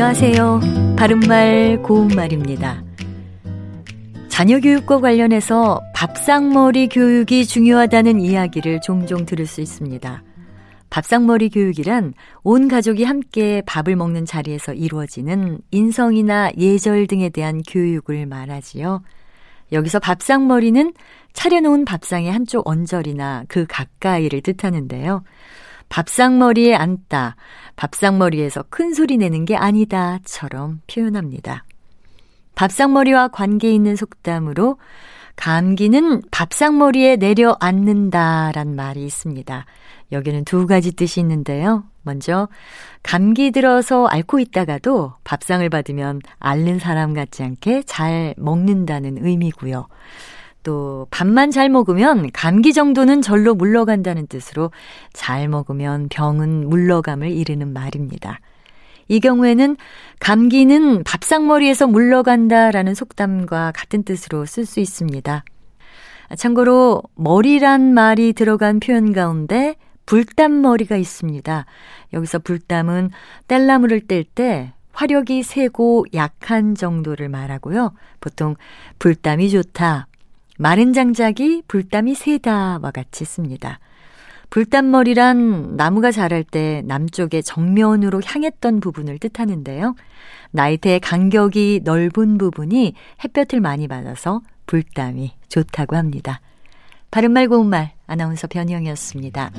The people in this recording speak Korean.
안녕하세요. 바른말 고운말입니다. 자녀 교육과 관련해서 밥상머리 교육이 중요하다는 이야기를 종종 들을 수 있습니다. 밥상머리 교육이란 온 가족이 함께 밥을 먹는 자리에서 이루어지는 인성이나 예절 등에 대한 교육을 말하지요. 여기서 밥상머리는 차려놓은 밥상의 한쪽 언저리나 그 가까이를 뜻하는데요. 밥상머리에 앉다, 밥상머리에서 큰 소리 내는 게 아니다처럼 표현합니다. 밥상머리와 관계 있는 속담으로 감기는 밥상머리에 내려앉는다란 말이 있습니다. 여기는 두 가지 뜻이 있는데요. 먼저 감기 들어서 앓고 있다가도 밥상을 받으면 앓는 사람 같지 않게 잘 먹는다는 의미고요. 또 밥만 잘 먹으면 감기 정도는 절로 물러간다는 뜻으로 잘 먹으면 병은 물러감을 이르는 말입니다. 이 경우에는 감기는 밥상머리에서 물러간다라는 속담과 같은 뜻으로 쓸 수 있습니다. 참고로 머리란 말이 들어간 표현 가운데 불땀머리가 있습니다. 여기서 불땀은 뗄나무를 뗄 때 화력이 세고 약한 정도를 말하고요. 보통 불땀이 좋다, 마른 장작이 불땀이 세다와 같이 씁니다. 불땀머리란 나무가 자랄 때 남쪽의 정면으로 향했던 부분을 뜻하는데요. 나이테의 간격이 넓은 부분이 햇볕을 많이 받아서 불땀이 좋다고 합니다. 바른말 고운말 아나운서 변희영이었습니다.